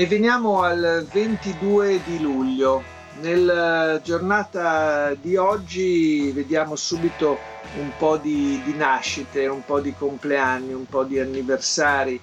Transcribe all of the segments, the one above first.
E veniamo al 22 di luglio. Nella giornata di oggi vediamo subito un po' di, di nascite, un po' di compleanni, un po' di anniversari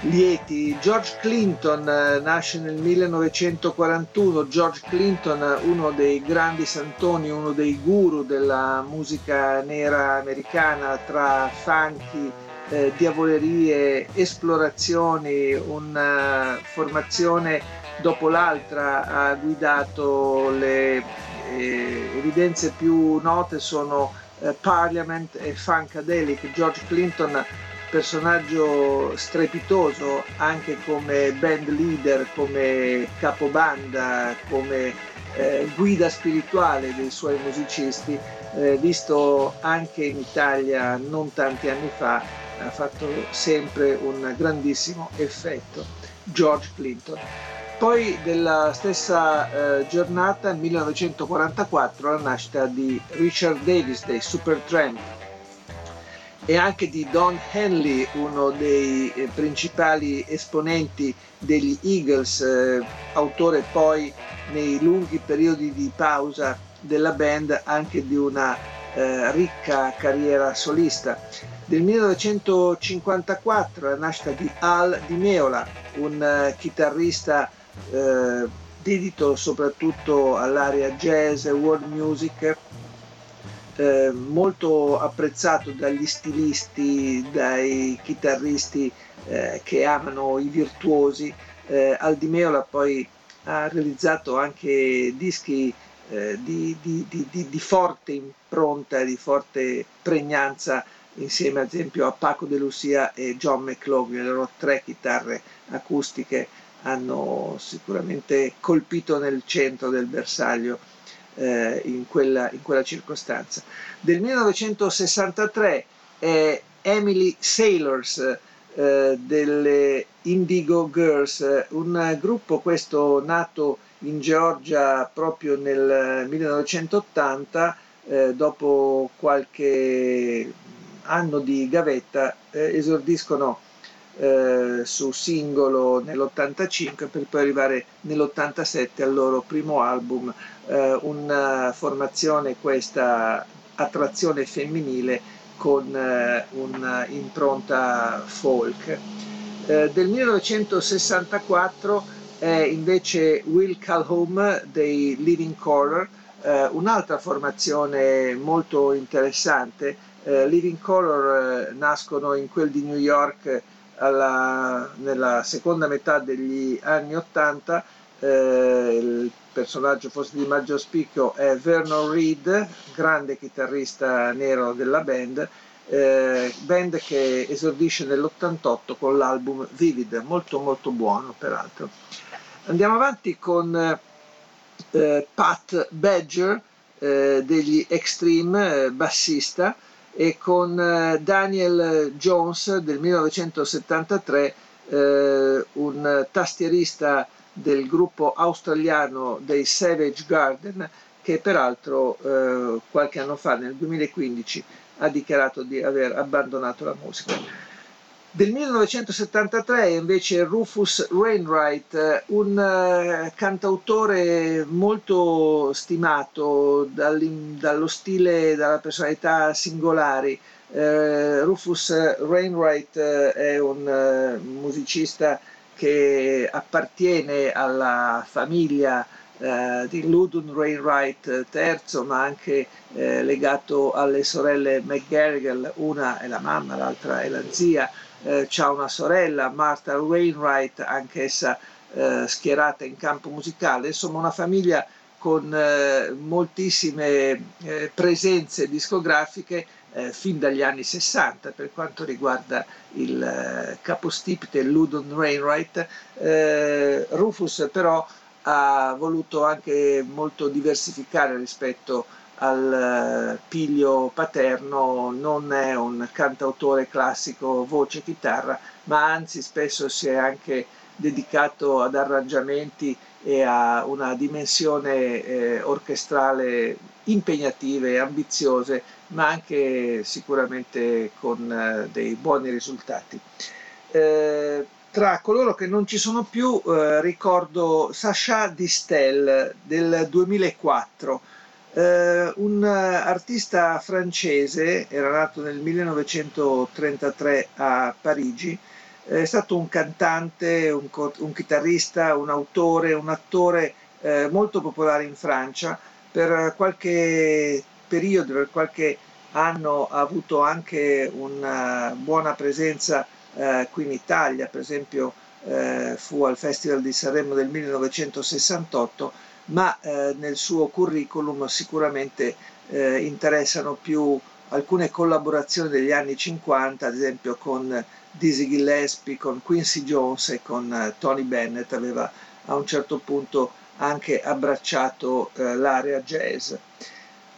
lieti. George Clinton eh, nasce nel 1941, George Clinton uno dei grandi santoni, uno dei guru della musica nera americana tra funky, eh, diavolerie, esplorazioni, una formazione dopo l'altra ha guidato le eh, evidenze più note sono eh, Parliament e Funkadelic. George Clinton personaggio strepitoso anche come band leader, come capobanda, come eh, guida spirituale dei suoi musicisti, eh, visto anche in Italia non tanti anni fa ha fatto sempre un grandissimo effetto, George Clinton. Poi della stessa eh, giornata, 1944, la nascita di Richard Davis dei Supertramp e anche di Don Henley, uno dei eh, principali esponenti degli Eagles, eh, autore poi nei lunghi periodi di pausa della band anche di una eh, ricca carriera solista del 1954, la nascita di Al Di Meola, un uh, chitarrista uh, dedito soprattutto all'area jazz e world music, uh, molto apprezzato dagli stilisti, dai chitarristi che amano i virtuosi. Al Di Meola poi ha realizzato anche dischi di, di, di, di forte impronta, di forte pregnanza insieme ad esempio a Paco De Lucia e John McLaughlin, le loro tre chitarre acustiche hanno sicuramente colpito nel centro del bersaglio eh, in, quella, in, quella, circostanza. Del 1963 è Emily Sailors eh, delle Indigo Girls, un gruppo questo nato in Georgia proprio nel 1980 eh, dopo qualche anno di gavetta eh, esordiscono eh, su singolo nell'85 per poi arrivare nell'87 al loro primo album, eh, una formazione questa attrazione femminile con eh, un'impronta folk. Eh, del 1964 è invece Will Calhoun dei Living Color, un'altra formazione molto interessante Living Color eh, nascono in quel di New York alla, nella seconda metà degli anni 80 eh, il personaggio forse di maggior spicco è Vernon Reed, grande chitarrista nero della band, eh, band che esordisce nell'88 con l'album Vivid, molto molto buono peraltro. Andiamo avanti con eh, Pat Badger eh, degli Extreme, eh, bassista, e con eh, Daniel Jones del 1973, eh, un tastierista del gruppo australiano dei Savage Garden, che peraltro eh, qualche anno fa, nel 2015, ha dichiarato di aver abbandonato la musica. Del 1973 è invece Rufus Wainwright, un uh, cantautore molto stimato dallo stile e dalla personalità singolari. Uh, Rufus Wainwright è un musicista che appartiene alla famiglia di Ludon Wainwright III, ma anche legato alle sorelle McGarrigle, una è la mamma, l'altra è la zia eh, ha una sorella, Martha Wainwright, anch'essa eh, schierata in campo musicale, insomma una famiglia con eh, moltissime eh, presenze discografiche eh, fin dagli anni 60 per quanto riguarda il eh, capostipite Ludon Wainwright. Eh, Rufus però ha voluto anche molto diversificare rispetto al eh, piglio paterno, non è un cantautore classico voce-chitarra, ma anzi spesso si è anche dedicato ad arrangiamenti e a una dimensione eh, orchestrale impegnative e ambiziose, ma anche sicuramente con eh, dei buoni risultati. Eh, tra coloro che non ci sono più eh, ricordo Sacha Distel del 2004, eh, un artista francese, era nato nel 1933 a Parigi, è stato un cantante, un, un chitarrista, un autore, un attore eh, molto popolare in Francia. Per qualche periodo, per qualche anno ha avuto anche una buona presenza eh, qui in Italia, per esempio eh, fu al Festival di Sanremo del 1968, ma eh, nel suo curriculum sicuramente eh, interessano più alcune collaborazioni degli anni 50, ad esempio con Dizzy Gillespie, con Quincy Jones e con uh, Tony Bennett, aveva a un certo punto anche abbracciato uh, l'area jazz.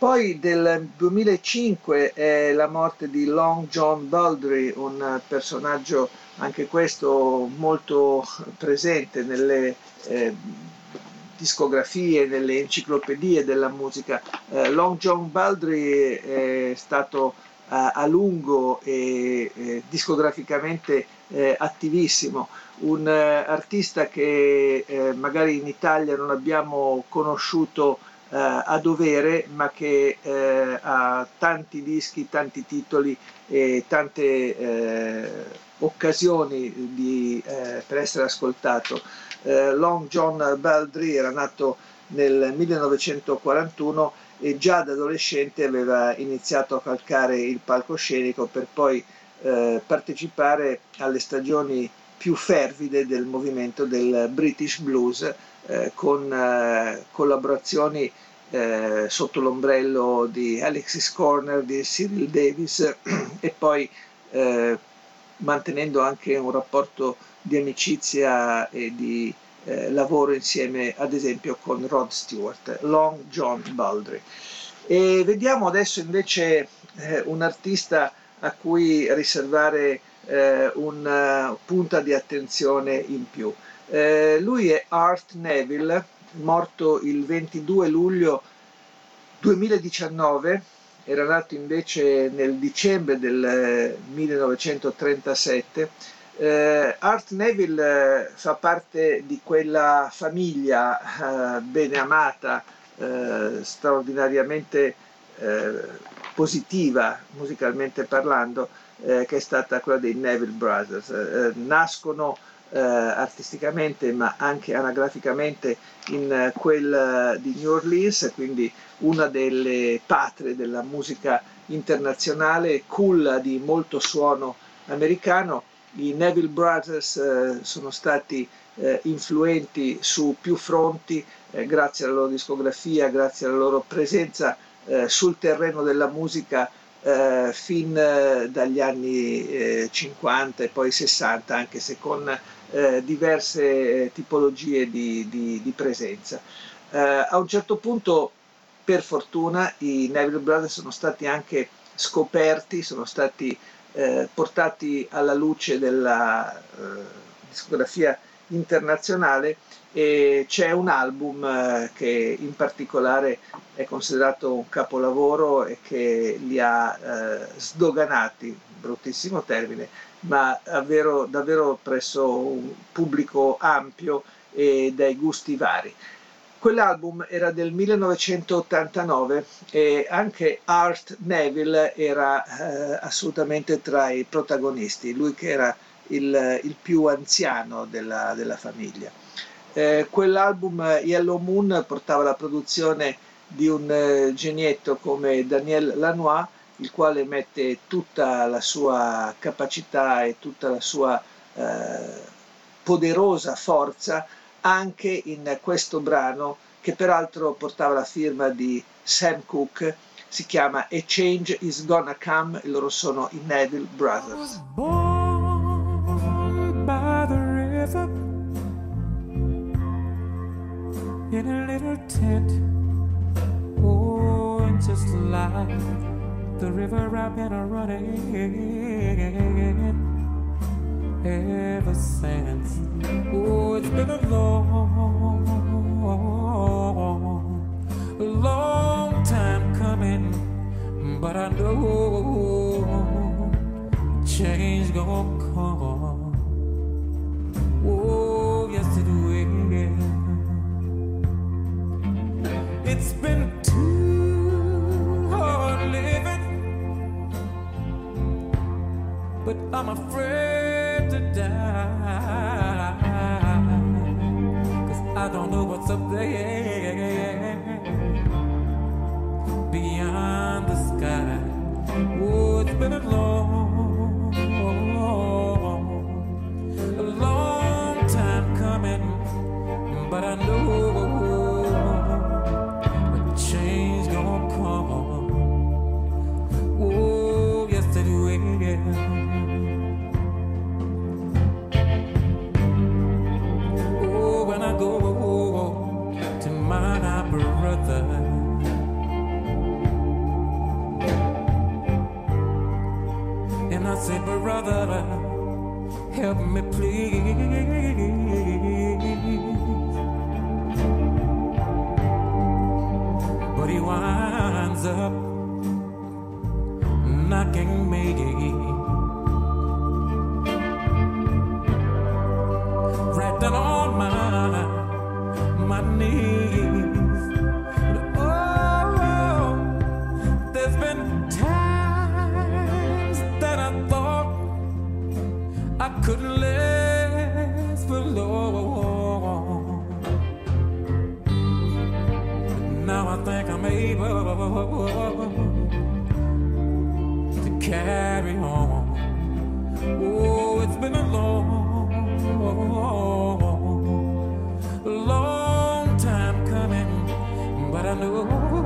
Poi del 2005 è la morte di Long John Baldry, un personaggio anche questo molto presente nelle eh, discografie, nelle enciclopedie della musica. Eh, Long John Baldry è stato a lungo e eh, discograficamente eh, attivissimo, un eh, artista che eh, magari in Italia non abbiamo conosciuto eh, a dovere, ma che eh, ha tanti dischi, tanti titoli e tante occasioni di, per essere ascoltato. Long John Baldry era nato nel 1941 e già da adolescente aveva iniziato a calcare il palcoscenico per poi eh, partecipare alle stagioni più fervide del movimento del British Blues eh, con eh, collaborazioni eh, sotto l'ombrello di Alexis Corner, di Cyril Davis e poi eh, mantenendo anche un rapporto di amicizia e di eh, lavoro insieme ad esempio con Rod Stewart, Long John Baldry. E vediamo adesso invece eh, un artista a cui riservare eh, una punta di attenzione in più. Eh, lui è Art Neville, morto il 22 luglio 2019, era nato invece nel dicembre del 1937 eh, eh, Art Neville eh, fa parte di quella famiglia eh, bene amata, eh, straordinariamente eh, positiva musicalmente parlando, eh, che è stata quella dei Neville Brothers. nascono artisticamente ma anche anagraficamente in quel di New Orleans, quindi una delle patrie della musica internazionale, culla di molto suono americano i Neville Brothers eh, sono stati eh, influenti su più fronti eh, grazie alla loro discografia, grazie alla loro presenza eh, sul terreno della musica eh, fin eh, dagli anni 50 e poi 60, anche se con diverse tipologie di, di, di presenza. a un certo punto, per fortuna, i Neville Brothers sono stati anche scoperti, sono stati eh, portati alla luce della eh, discografia internazionale e c'è un album eh, che in particolare è considerato un capolavoro e che li ha eh, sdoganati, bruttissimo termine, ma davvero, davvero presso un pubblico ampio e dai gusti vari. Quell'album era del 1989 e anche Art Neville era eh, assolutamente tra i protagonisti, lui che era il, il più anziano della, della famiglia. Eh, quell'album Yellow Moon portava la produzione di un eh, genietto come Daniel Lanois, il quale mette tutta la sua capacità e tutta la sua eh, poderosa forza anche in questo brano che peraltro portava la firma di Sam Cooke si chiama A Change Is Gonna Come e loro sono i Neville Brothers. Little tent. Oh, just like the river I've been running I'm afraid to die. Cause I don't know what's up there beyond the sky. Oh, it's been a long, a long time coming, but I know help me please. But he winds up knocking me. Right down on my, my knees. Oh, there's been time. Couldn't last for long. Now I think I'm able to carry on. Oh, it's been a long, long time coming, but I know.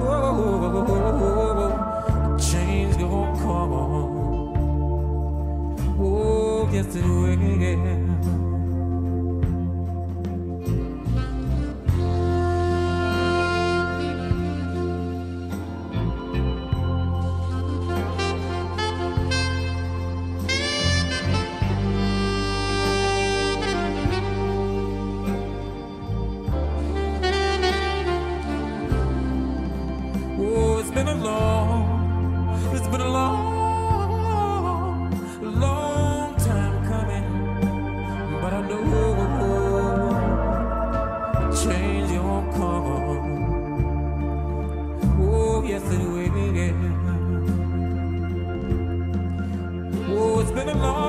been a long